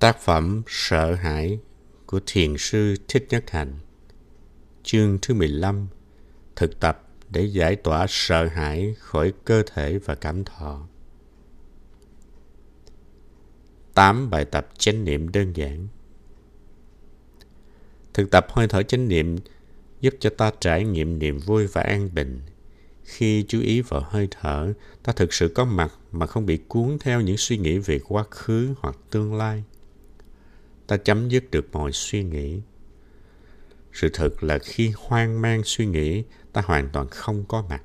Tác phẩm Sợ hãi của Thiền sư Thích Nhất Hạnh Chương thứ 15 Thực tập để giải tỏa sợ hãi khỏi cơ thể và cảm thọ. 8 bài tập chánh niệm đơn giản. Thực tập hơi thở chánh niệm giúp cho ta trải nghiệm niềm vui và an bình. Khi chú ý vào hơi thở, ta thực sự có mặt mà không bị cuốn theo những suy nghĩ về quá khứ hoặc tương lai ta chấm dứt được mọi suy nghĩ. Sự thật là khi hoang mang suy nghĩ, ta hoàn toàn không có mặt.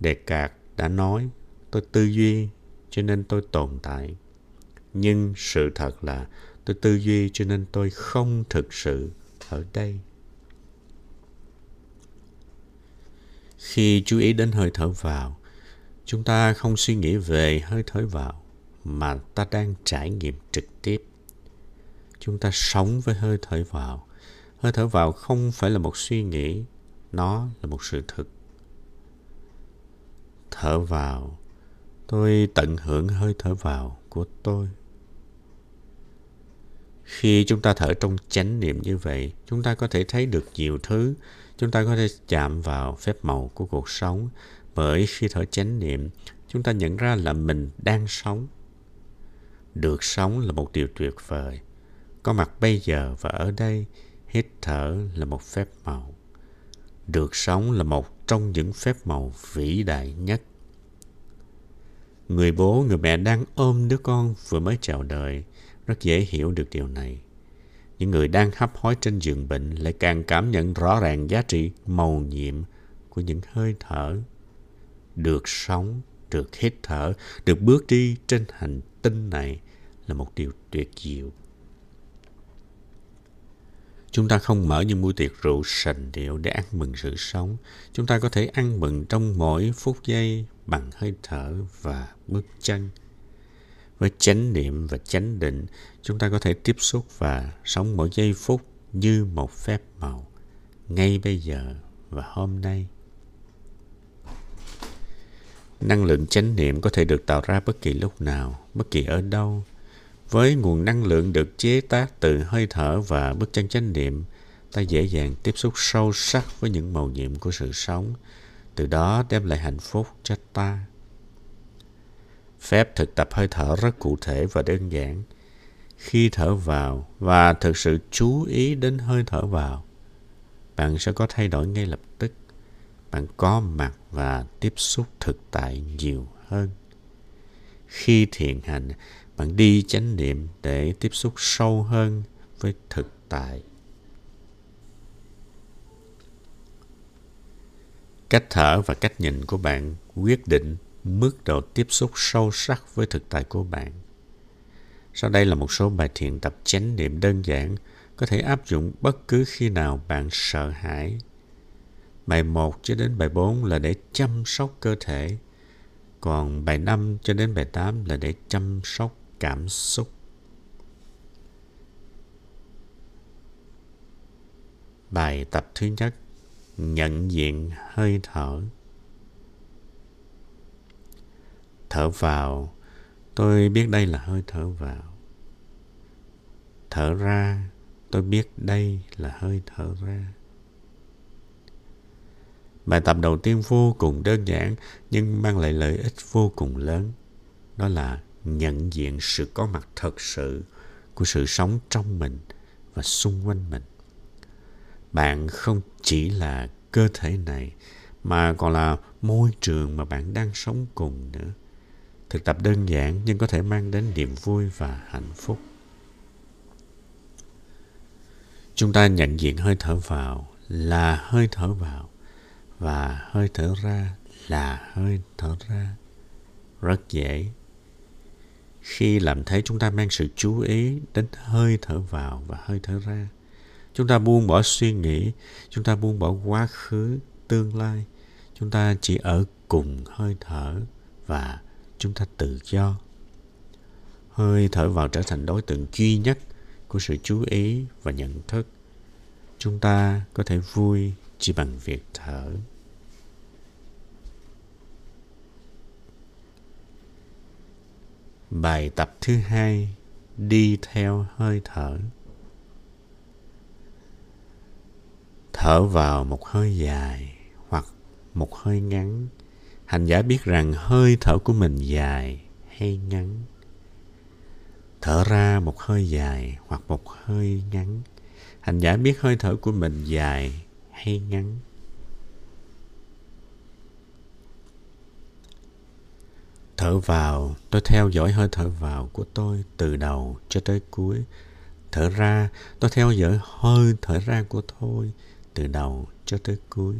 Đề Cạc đã nói, tôi tư duy cho nên tôi tồn tại. Nhưng sự thật là tôi tư duy cho nên tôi không thực sự ở đây. Khi chú ý đến hơi thở vào, chúng ta không suy nghĩ về hơi thở vào, mà ta đang trải nghiệm trực tiếp chúng ta sống với hơi thở vào. Hơi thở vào không phải là một suy nghĩ, nó là một sự thực. Thở vào. Tôi tận hưởng hơi thở vào của tôi. Khi chúng ta thở trong chánh niệm như vậy, chúng ta có thể thấy được nhiều thứ. Chúng ta có thể chạm vào phép màu của cuộc sống. Bởi khi thở chánh niệm, chúng ta nhận ra là mình đang sống. Được sống là một điều tuyệt vời có mặt bây giờ và ở đây, hít thở là một phép màu. Được sống là một trong những phép màu vĩ đại nhất. Người bố, người mẹ đang ôm đứa con vừa mới chào đời, rất dễ hiểu được điều này. Những người đang hấp hối trên giường bệnh lại càng cảm nhận rõ ràng giá trị màu nhiệm của những hơi thở. Được sống, được hít thở, được bước đi trên hành tinh này là một điều tuyệt diệu. Chúng ta không mở những buổi tiệc rượu sành điệu để ăn mừng sự sống. Chúng ta có thể ăn mừng trong mỗi phút giây bằng hơi thở và bước chân. Với chánh niệm và chánh định, chúng ta có thể tiếp xúc và sống mỗi giây phút như một phép màu, ngay bây giờ và hôm nay. Năng lượng chánh niệm có thể được tạo ra bất kỳ lúc nào, bất kỳ ở đâu, với nguồn năng lượng được chế tác từ hơi thở và bức chân chánh niệm, ta dễ dàng tiếp xúc sâu sắc với những màu nhiệm của sự sống, từ đó đem lại hạnh phúc cho ta. Phép thực tập hơi thở rất cụ thể và đơn giản. Khi thở vào và thực sự chú ý đến hơi thở vào, bạn sẽ có thay đổi ngay lập tức. Bạn có mặt và tiếp xúc thực tại nhiều hơn. Khi thiền hành, bạn đi chánh niệm để tiếp xúc sâu hơn với thực tại cách thở và cách nhìn của bạn quyết định mức độ tiếp xúc sâu sắc với thực tại của bạn sau đây là một số bài thiền tập chánh niệm đơn giản có thể áp dụng bất cứ khi nào bạn sợ hãi. Bài 1 cho đến bài 4 là để chăm sóc cơ thể, còn bài 5 cho đến bài 8 là để chăm sóc cảm xúc. Bài tập thứ nhất, nhận diện hơi thở. Thở vào. Tôi biết đây là hơi thở vào. Thở ra. Tôi biết đây là hơi thở ra. Bài tập đầu tiên vô cùng đơn giản nhưng mang lại lợi ích vô cùng lớn. Đó là nhận diện sự có mặt thật sự của sự sống trong mình và xung quanh mình. Bạn không chỉ là cơ thể này, mà còn là môi trường mà bạn đang sống cùng nữa. Thực tập đơn giản nhưng có thể mang đến niềm vui và hạnh phúc. Chúng ta nhận diện hơi thở vào là hơi thở vào và hơi thở ra là hơi thở ra. Rất dễ khi làm thế chúng ta mang sự chú ý đến hơi thở vào và hơi thở ra. Chúng ta buông bỏ suy nghĩ, chúng ta buông bỏ quá khứ, tương lai. Chúng ta chỉ ở cùng hơi thở và chúng ta tự do. Hơi thở vào trở thành đối tượng duy nhất của sự chú ý và nhận thức. Chúng ta có thể vui chỉ bằng việc thở. Bài tập thứ hai, đi theo hơi thở. Thở vào một hơi dài hoặc một hơi ngắn. Hành giả biết rằng hơi thở của mình dài hay ngắn. Thở ra một hơi dài hoặc một hơi ngắn. Hành giả biết hơi thở của mình dài hay ngắn. Thở vào. Tôi theo dõi hơi thở vào của tôi từ đầu cho tới cuối. Thở ra, tôi theo dõi hơi thở ra của tôi từ đầu cho tới cuối.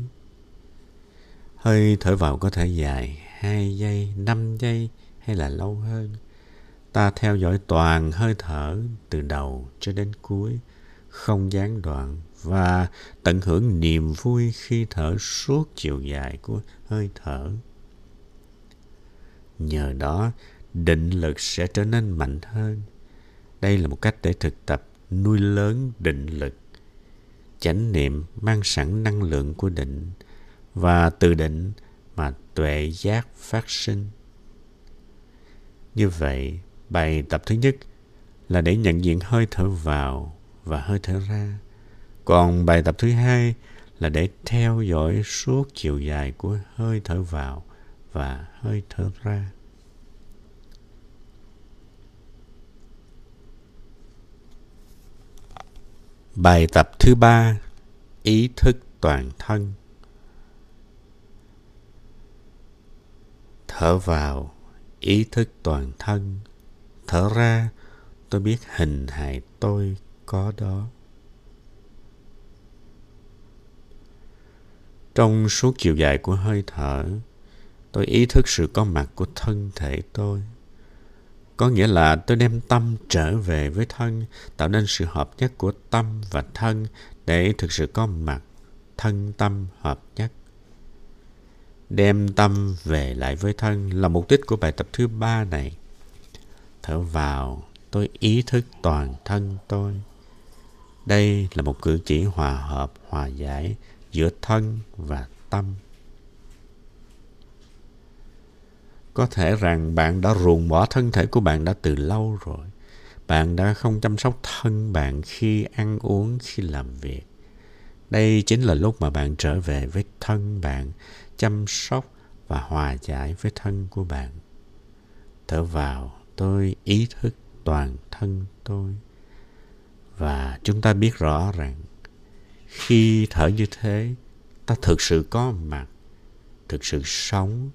Hơi thở vào có thể dài hai giây, năm giây hay là lâu hơn. Ta theo dõi toàn hơi thở từ đầu cho đến cuối, không gián đoạn và tận hưởng niềm vui khi thở suốt chiều dài của hơi thở nhờ đó, định lực sẽ trở nên mạnh hơn. Đây là một cách để thực tập nuôi lớn định lực. Chánh niệm mang sẵn năng lượng của định, và từ định mà tuệ giác phát sinh. Như vậy, bài tập thứ nhất là để nhận diện hơi thở vào và hơi thở ra. Còn bài tập thứ hai là để theo dõi suốt chiều dài của hơi thở vào và hơi thở ra. Bài tập thứ ba, ý thức toàn thân. Thở vào, ý thức toàn thân. Thở ra, tôi biết hình hài tôi có đó. Trong suốt chiều dài của hơi thở tôi ý thức sự có mặt của thân thể tôi. Có nghĩa là tôi đem tâm trở về với thân, tạo nên sự hợp nhất của tâm và thân để thực sự có mặt, thân tâm hợp nhất. Đem tâm về lại với thân là mục đích của bài tập thứ ba này. Thở vào, tôi ý thức toàn thân tôi. Đây là một cử chỉ hòa hợp, hòa giải giữa thân và tâm. Có thể rằng bạn đã ruồng bỏ thân thể của bạn đã từ lâu rồi. Bạn đã không chăm sóc thân bạn khi ăn uống, khi làm việc. Đây chính là lúc mà bạn trở về với thân bạn, chăm sóc và hòa giải với thân của bạn. Thở vào, tôi ý thức toàn thân tôi. Và chúng ta biết rõ rằng, khi thở như thế, ta thực sự có mặt, thực sự sống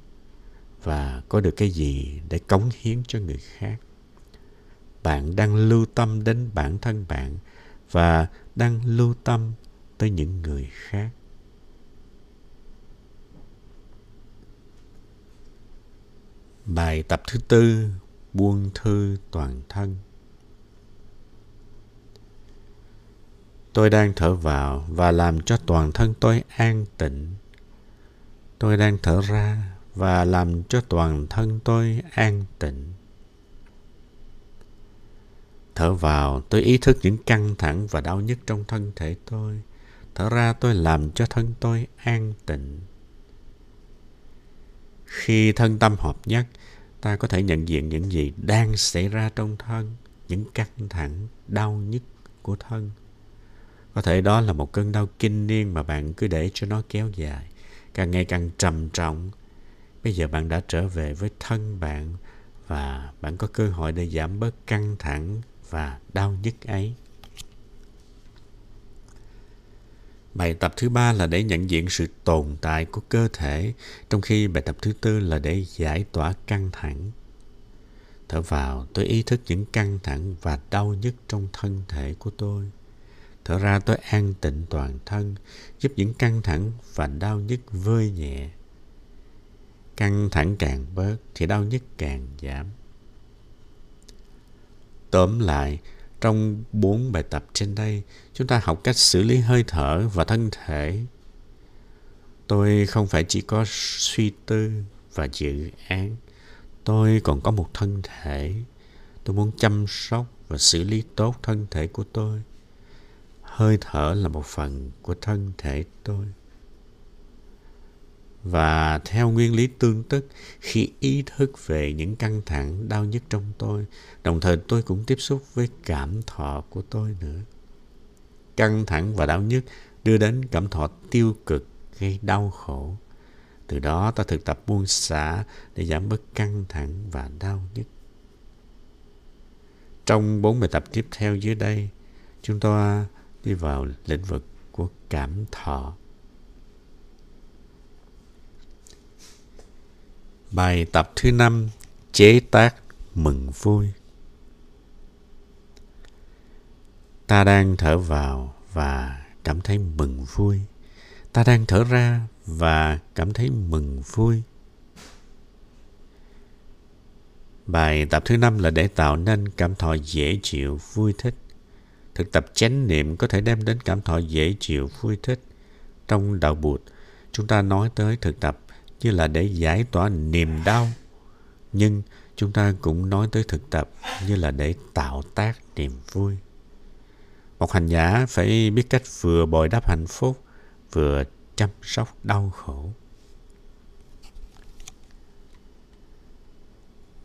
và có được cái gì để cống hiến cho người khác. Bạn đang lưu tâm đến bản thân bạn và đang lưu tâm tới những người khác. Bài tập thứ tư, buông thư toàn thân. Tôi đang thở vào và làm cho toàn thân tôi an tịnh. Tôi đang thở ra và làm cho toàn thân tôi an tịnh. Thở vào, tôi ý thức những căng thẳng và đau nhức trong thân thể tôi. Thở ra, tôi làm cho thân tôi an tịnh. Khi thân tâm hợp nhất, ta có thể nhận diện những gì đang xảy ra trong thân, những căng thẳng, đau nhức của thân. Có thể đó là một cơn đau kinh niên mà bạn cứ để cho nó kéo dài, càng ngày càng trầm trọng bây giờ bạn đã trở về với thân bạn và bạn có cơ hội để giảm bớt căng thẳng và đau nhức ấy Bài tập thứ ba là để nhận diện sự tồn tại của cơ thể, trong khi bài tập thứ tư là để giải tỏa căng thẳng. Thở vào, tôi ý thức những căng thẳng và đau nhức trong thân thể của tôi. Thở ra tôi an tịnh toàn thân, giúp những căng thẳng và đau nhức vơi nhẹ. Căng thẳng càng bớt thì đau nhức càng giảm. Tóm lại, trong bốn bài tập trên đây, chúng ta học cách xử lý hơi thở và thân thể. Tôi không phải chỉ có suy tư và dự án. Tôi còn có một thân thể. Tôi muốn chăm sóc và xử lý tốt thân thể của tôi. Hơi thở là một phần của thân thể tôi và theo nguyên lý tương tức, khi ý thức về những căng thẳng, đau nhức trong tôi, đồng thời tôi cũng tiếp xúc với cảm thọ của tôi nữa. Căng thẳng và đau nhức đưa đến cảm thọ tiêu cực gây đau khổ. Từ đó, ta thực tập buông xả để giảm bớt căng thẳng và đau nhức. Trong bốn bài tập tiếp theo dưới đây, chúng ta đi vào lĩnh vực của cảm thọ. Bài tập thứ năm Chế tác mừng vui Ta đang thở vào và cảm thấy mừng vui. Ta đang thở ra và cảm thấy mừng vui. Bài tập thứ năm là để tạo nên cảm thọ dễ chịu, vui thích. Thực tập chánh niệm có thể đem đến cảm thọ dễ chịu, vui thích. Trong đạo Bụt, chúng ta nói tới thực tập như là để giải tỏa niềm đau. Nhưng chúng ta cũng nói tới thực tập như là để tạo tác niềm vui. Một hành giả phải biết cách vừa bồi đắp hạnh phúc, vừa chăm sóc đau khổ.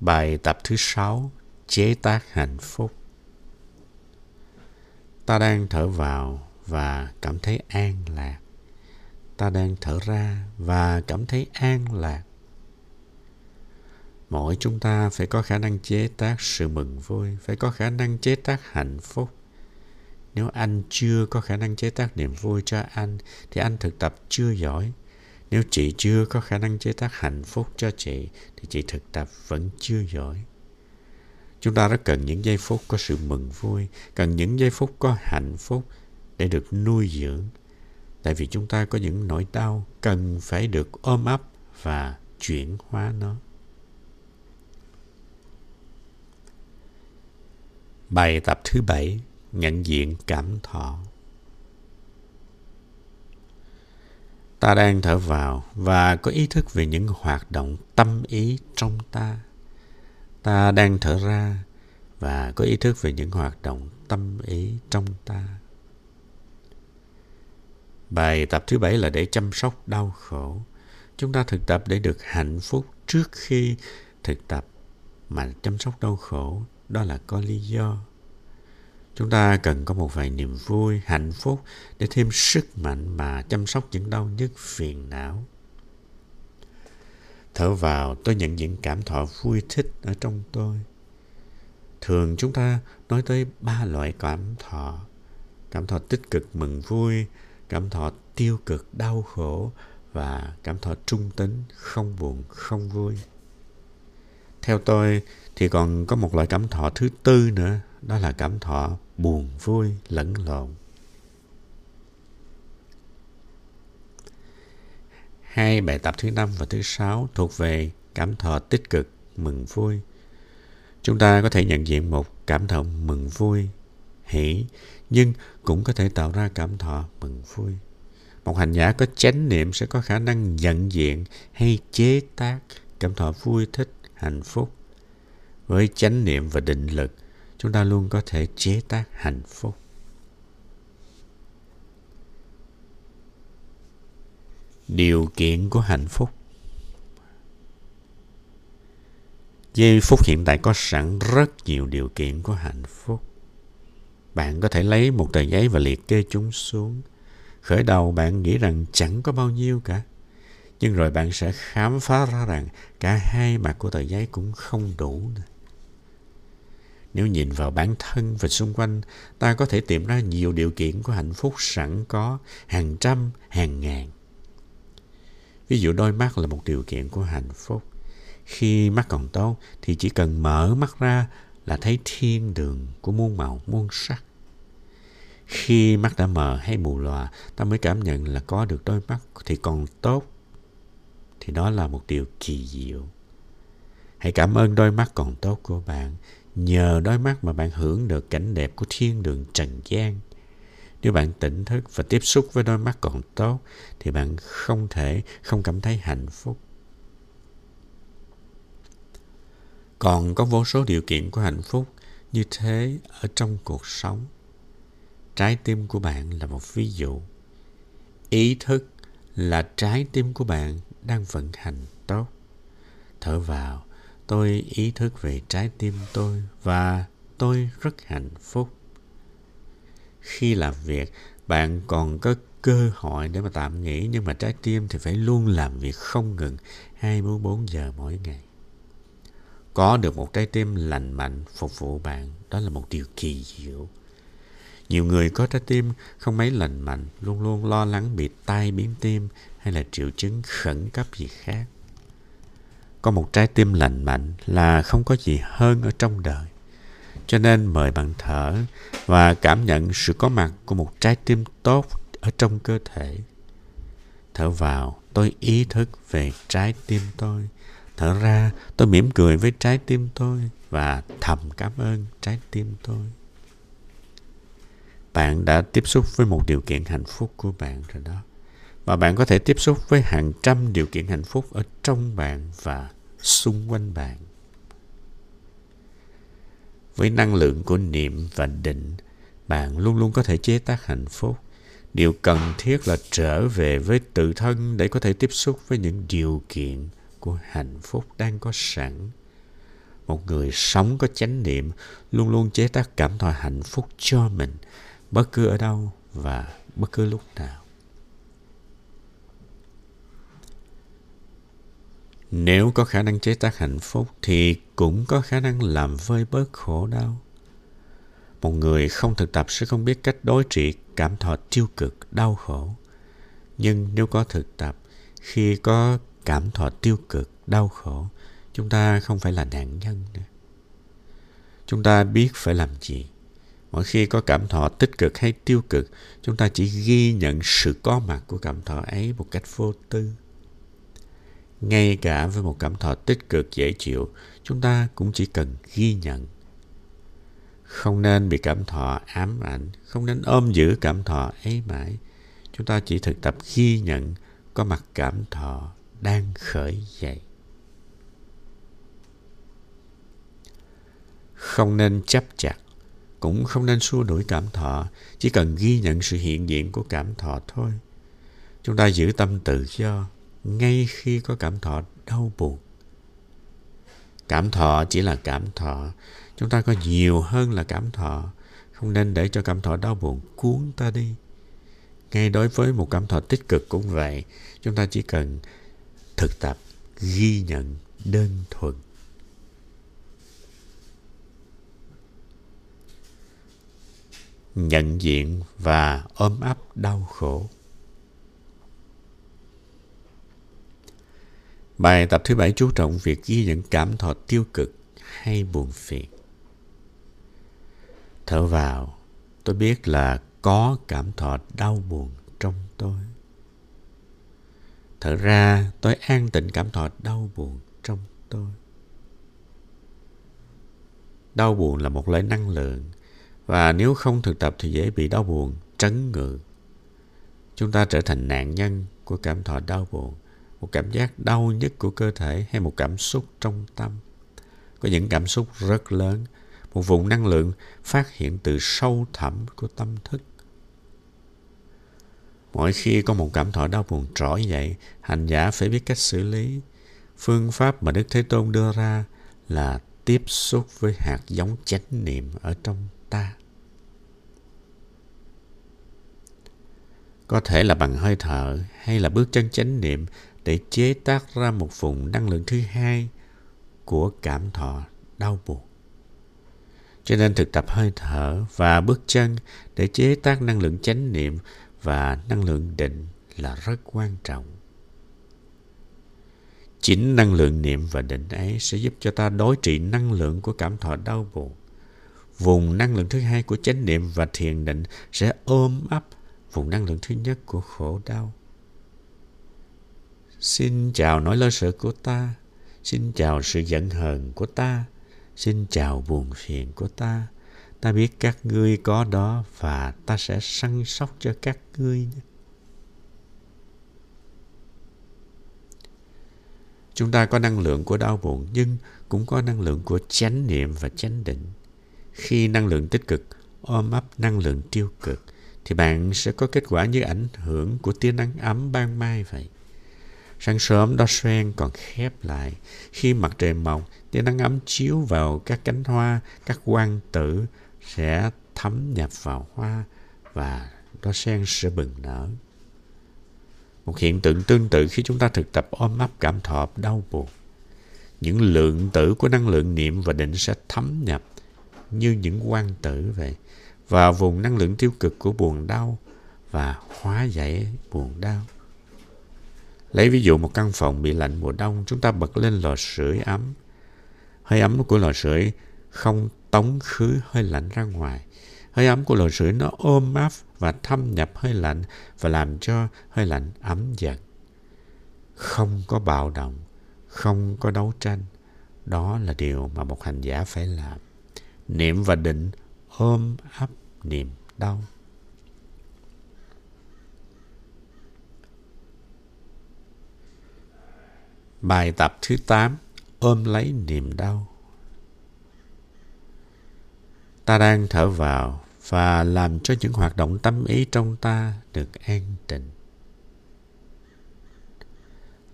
Bài tập thứ sáu, chế tác hạnh phúc. Ta đang thở vào và cảm thấy an lạc ta đang thở ra và cảm thấy an lạc. Mỗi chúng ta phải có khả năng chế tác sự mừng vui, phải có khả năng chế tác hạnh phúc. Nếu anh chưa có khả năng chế tác niềm vui cho anh, thì anh thực tập chưa giỏi. Nếu chị chưa có khả năng chế tác hạnh phúc cho chị, thì chị thực tập vẫn chưa giỏi. Chúng ta rất cần những giây phút có sự mừng vui, cần những giây phút có hạnh phúc để được nuôi dưỡng tại vì chúng ta có những nỗi đau cần phải được ôm ấp và chuyển hóa nó. Bài tập thứ bảy, nhận diện cảm thọ. Ta đang thở vào và có ý thức về những hoạt động tâm ý trong ta. Ta đang thở ra và có ý thức về những hoạt động tâm ý trong ta. Bài tập thứ bảy là để chăm sóc đau khổ. Chúng ta thực tập để được hạnh phúc trước khi thực tập mà chăm sóc đau khổ đó là có lý do. Chúng ta cần có một vài niềm vui, hạnh phúc để thêm sức mạnh mà chăm sóc những đau nhức phiền não. Thở vào, tôi nhận những cảm thọ vui thích ở trong tôi. Thường chúng ta nói tới ba loại cảm thọ. Cảm thọ tích cực mừng vui, cảm thọ tiêu cực, đau khổ và cảm thọ trung tính không buồn, không vui. Theo tôi thì còn có một loại cảm thọ thứ tư nữa, đó là cảm thọ buồn vui, lẫn lộn. Hai bài tập thứ năm và thứ sáu thuộc về cảm thọ tích cực, mừng vui. Chúng ta có thể nhận diện một cảm thọ mừng vui hỷ nhưng cũng có thể tạo ra cảm thọ mừng vui. Một hành giả có chánh niệm sẽ có khả năng nhận diện hay chế tác cảm thọ vui thích, hạnh phúc. Với chánh niệm và định lực, chúng ta luôn có thể chế tác hạnh phúc. Điều kiện của hạnh phúc Giây phút hiện tại có sẵn rất nhiều điều kiện của hạnh phúc bạn có thể lấy một tờ giấy và liệt kê chúng xuống. Khởi đầu bạn nghĩ rằng chẳng có bao nhiêu cả. Nhưng rồi bạn sẽ khám phá ra rằng cả hai mặt của tờ giấy cũng không đủ. Nữa. Nếu nhìn vào bản thân và xung quanh, ta có thể tìm ra nhiều điều kiện của hạnh phúc sẵn có, hàng trăm, hàng ngàn. Ví dụ đôi mắt là một điều kiện của hạnh phúc. Khi mắt còn tốt thì chỉ cần mở mắt ra là thấy thiên đường của muôn màu muôn sắc. Khi mắt đã mờ hay mù lòa, ta mới cảm nhận là có được đôi mắt thì còn tốt. Thì đó là một điều kỳ diệu. Hãy cảm ơn đôi mắt còn tốt của bạn. Nhờ đôi mắt mà bạn hưởng được cảnh đẹp của thiên đường trần gian. Nếu bạn tỉnh thức và tiếp xúc với đôi mắt còn tốt, thì bạn không thể không cảm thấy hạnh phúc. Còn có vô số điều kiện của hạnh phúc như thế ở trong cuộc sống trái tim của bạn là một ví dụ ý thức là trái tim của bạn đang vận hành tốt. Thở vào, tôi ý thức về trái tim tôi và tôi rất hạnh phúc. Khi làm việc, bạn còn có cơ hội để mà tạm nghỉ nhưng mà trái tim thì phải luôn làm việc không ngừng 24 giờ mỗi ngày. Có được một trái tim lành mạnh phục vụ bạn, đó là một điều kỳ diệu. Nhiều người có trái tim không mấy lành mạnh, luôn luôn lo lắng bị tai biến tim hay là triệu chứng khẩn cấp gì khác. Có một trái tim lành mạnh là không có gì hơn ở trong đời. Cho nên mời bạn thở và cảm nhận sự có mặt của một trái tim tốt ở trong cơ thể. Thở vào, tôi ý thức về trái tim tôi. Thở ra, tôi mỉm cười với trái tim tôi và thầm cảm ơn trái tim tôi. Bạn đã tiếp xúc với một điều kiện hạnh phúc của bạn rồi đó. Và bạn có thể tiếp xúc với hàng trăm điều kiện hạnh phúc ở trong bạn và xung quanh bạn. Với năng lượng của niệm và định, bạn luôn luôn có thể chế tác hạnh phúc. Điều cần thiết là trở về với tự thân để có thể tiếp xúc với những điều kiện của hạnh phúc đang có sẵn. Một người sống có chánh niệm luôn luôn chế tác cảm thọ hạnh phúc cho mình, bất cứ ở đâu và bất cứ lúc nào. Nếu có khả năng chế tác hạnh phúc thì cũng có khả năng làm vơi bớt khổ đau. Một người không thực tập sẽ không biết cách đối trị cảm thọ tiêu cực, đau khổ. Nhưng nếu có thực tập, khi có cảm thọ tiêu cực, đau khổ, chúng ta không phải là nạn nhân nữa. Chúng ta biết phải làm gì. Mỗi khi có cảm thọ tích cực hay tiêu cực, chúng ta chỉ ghi nhận sự có mặt của cảm thọ ấy một cách vô tư ngay cả với một cảm thọ tích cực dễ chịu chúng ta cũng chỉ cần ghi nhận không nên bị cảm thọ ám ảnh không nên ôm giữ cảm thọ ấy mãi chúng ta chỉ thực tập ghi nhận có mặt cảm thọ đang khởi dậy không nên chấp chặt cũng không nên xua đuổi cảm thọ chỉ cần ghi nhận sự hiện diện của cảm thọ thôi chúng ta giữ tâm tự do ngay khi có cảm thọ đau buồn. Cảm thọ chỉ là cảm thọ, chúng ta có nhiều hơn là cảm thọ, không nên để cho cảm thọ đau buồn cuốn ta đi. Ngay đối với một cảm thọ tích cực cũng vậy, chúng ta chỉ cần thực tập ghi nhận đơn thuần. Nhận diện và ôm ấp đau khổ. Bài tập thứ bảy chú trọng việc ghi nhận cảm thọ tiêu cực hay buồn phiền. Thở vào, tôi biết là có cảm thọ đau buồn trong tôi. Thở ra, tôi an tịnh cảm thọ đau buồn trong tôi. Đau buồn là một loại năng lượng và nếu không thực tập thì dễ bị đau buồn trấn ngự. Chúng ta trở thành nạn nhân của cảm thọ đau buồn một cảm giác đau nhất của cơ thể hay một cảm xúc trong tâm. Có những cảm xúc rất lớn, một vùng năng lượng phát hiện từ sâu thẳm của tâm thức. Mỗi khi có một cảm thọ đau buồn trỗi dậy, hành giả phải biết cách xử lý. Phương pháp mà Đức Thế Tôn đưa ra là tiếp xúc với hạt giống chánh niệm ở trong ta. Có thể là bằng hơi thở hay là bước chân chánh niệm để chế tác ra một vùng năng lượng thứ hai của cảm thọ đau buồn. Cho nên thực tập hơi thở và bước chân để chế tác năng lượng chánh niệm và năng lượng định là rất quan trọng. Chính năng lượng niệm và định ấy sẽ giúp cho ta đối trị năng lượng của cảm thọ đau buồn. Vùng năng lượng thứ hai của chánh niệm và thiền định sẽ ôm ấp vùng năng lượng thứ nhất của khổ đau. Xin chào nỗi lo sợ của ta. Xin chào sự giận hờn của ta. Xin chào buồn phiền của ta. Ta biết các ngươi có đó và ta sẽ săn sóc cho các ngươi. Chúng ta có năng lượng của đau buồn nhưng cũng có năng lượng của chánh niệm và chánh định. Khi năng lượng tích cực ôm ấp năng lượng tiêu cực thì bạn sẽ có kết quả như ảnh hưởng của tia nắng ấm ban mai vậy Sáng sớm đo xoen còn khép lại. Khi mặt trời mọc, tia nắng ấm chiếu vào các cánh hoa, các quang tử sẽ thấm nhập vào hoa và đó sen sẽ bừng nở. Một hiện tượng tương tự khi chúng ta thực tập ôm ấp cảm thọ đau buồn. Những lượng tử của năng lượng niệm và định sẽ thấm nhập như những quan tử vậy vào vùng năng lượng tiêu cực của buồn đau và hóa giải buồn đau. Lấy ví dụ một căn phòng bị lạnh mùa đông, chúng ta bật lên lò sưởi ấm. Hơi ấm của lò sưởi không tống khứ hơi lạnh ra ngoài. Hơi ấm của lò sưởi nó ôm áp và thâm nhập hơi lạnh và làm cho hơi lạnh ấm dần. Không có bạo động, không có đấu tranh. Đó là điều mà một hành giả phải làm. Niệm và định ôm ấp niềm đau. Bài tập thứ 8 Ôm lấy niềm đau Ta đang thở vào và làm cho những hoạt động tâm ý trong ta được an tịnh.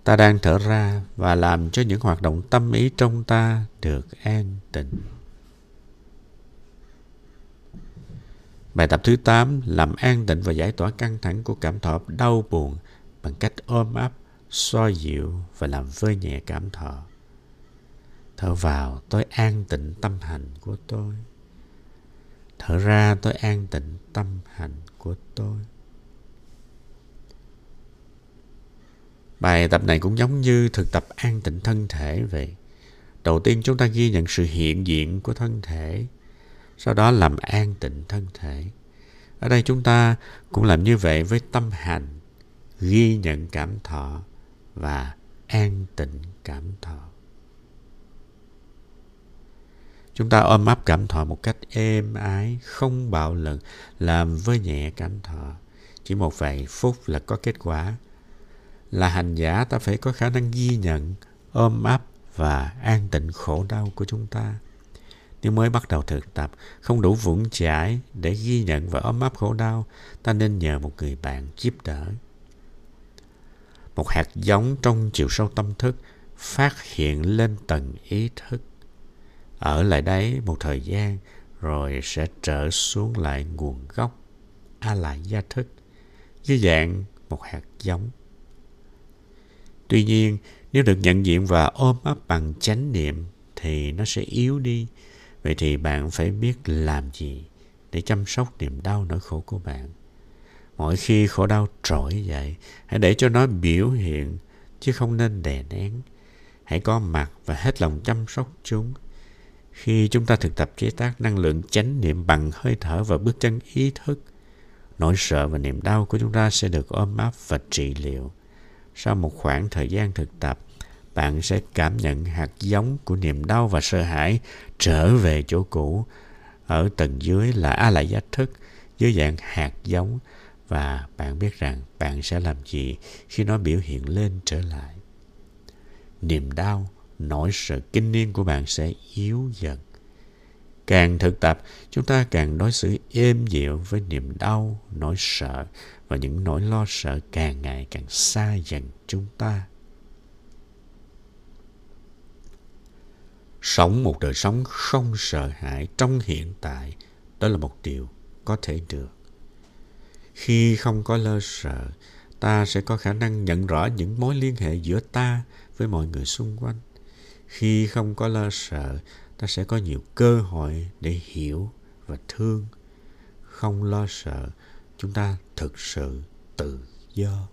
Ta đang thở ra và làm cho những hoạt động tâm ý trong ta được an tịnh. Bài tập thứ 8 làm an tịnh và giải tỏa căng thẳng của cảm thọ đau buồn bằng cách ôm ấp, xoa dịu và làm vơi nhẹ cảm thọ. Thở vào tôi an tịnh tâm hành của tôi. Thở ra tôi an tịnh tâm hành của tôi. Bài tập này cũng giống như thực tập an tịnh thân thể vậy. Đầu tiên chúng ta ghi nhận sự hiện diện của thân thể, sau đó làm an tịnh thân thể. Ở đây chúng ta cũng làm như vậy với tâm hành, ghi nhận cảm thọ và an tịnh cảm thọ. Chúng ta ôm ấp cảm thọ một cách êm ái, không bạo lực, làm với nhẹ cảm thọ. Chỉ một vài phút là có kết quả. Là hành giả ta phải có khả năng ghi nhận, ôm ấp và an tịnh khổ đau của chúng ta. Nếu mới bắt đầu thực tập, không đủ vững chãi để ghi nhận và ôm ấp khổ đau, ta nên nhờ một người bạn giúp đỡ. Một hạt giống trong chiều sâu tâm thức phát hiện lên tầng ý thức ở lại đấy một thời gian, rồi sẽ trở xuống lại nguồn gốc. A lại gia thức dưới dạng một hạt giống. Tuy nhiên, nếu được nhận diện và ôm ấp bằng chánh niệm, thì nó sẽ yếu đi. Vậy thì bạn phải biết làm gì để chăm sóc niềm đau nỗi khổ của bạn. Mỗi khi khổ đau trỗi dậy, hãy để cho nó biểu hiện, chứ không nên đè nén. Hãy có mặt và hết lòng chăm sóc chúng khi chúng ta thực tập chế tác năng lượng chánh niệm bằng hơi thở và bước chân ý thức, nỗi sợ và niềm đau của chúng ta sẽ được ôm áp và trị liệu. Sau một khoảng thời gian thực tập, bạn sẽ cảm nhận hạt giống của niềm đau và sợ hãi trở về chỗ cũ. Ở tầng dưới là a lại giác thức dưới dạng hạt giống và bạn biết rằng bạn sẽ làm gì khi nó biểu hiện lên trở lại. Niềm đau nỗi sợ kinh niên của bạn sẽ yếu dần. Càng thực tập, chúng ta càng đối xử êm dịu với niềm đau, nỗi sợ và những nỗi lo sợ càng ngày càng xa dần chúng ta. Sống một đời sống không sợ hãi trong hiện tại, đó là một điều có thể được. Khi không có lơ sợ, ta sẽ có khả năng nhận rõ những mối liên hệ giữa ta với mọi người xung quanh khi không có lo sợ, ta sẽ có nhiều cơ hội để hiểu và thương. Không lo sợ, chúng ta thực sự tự do.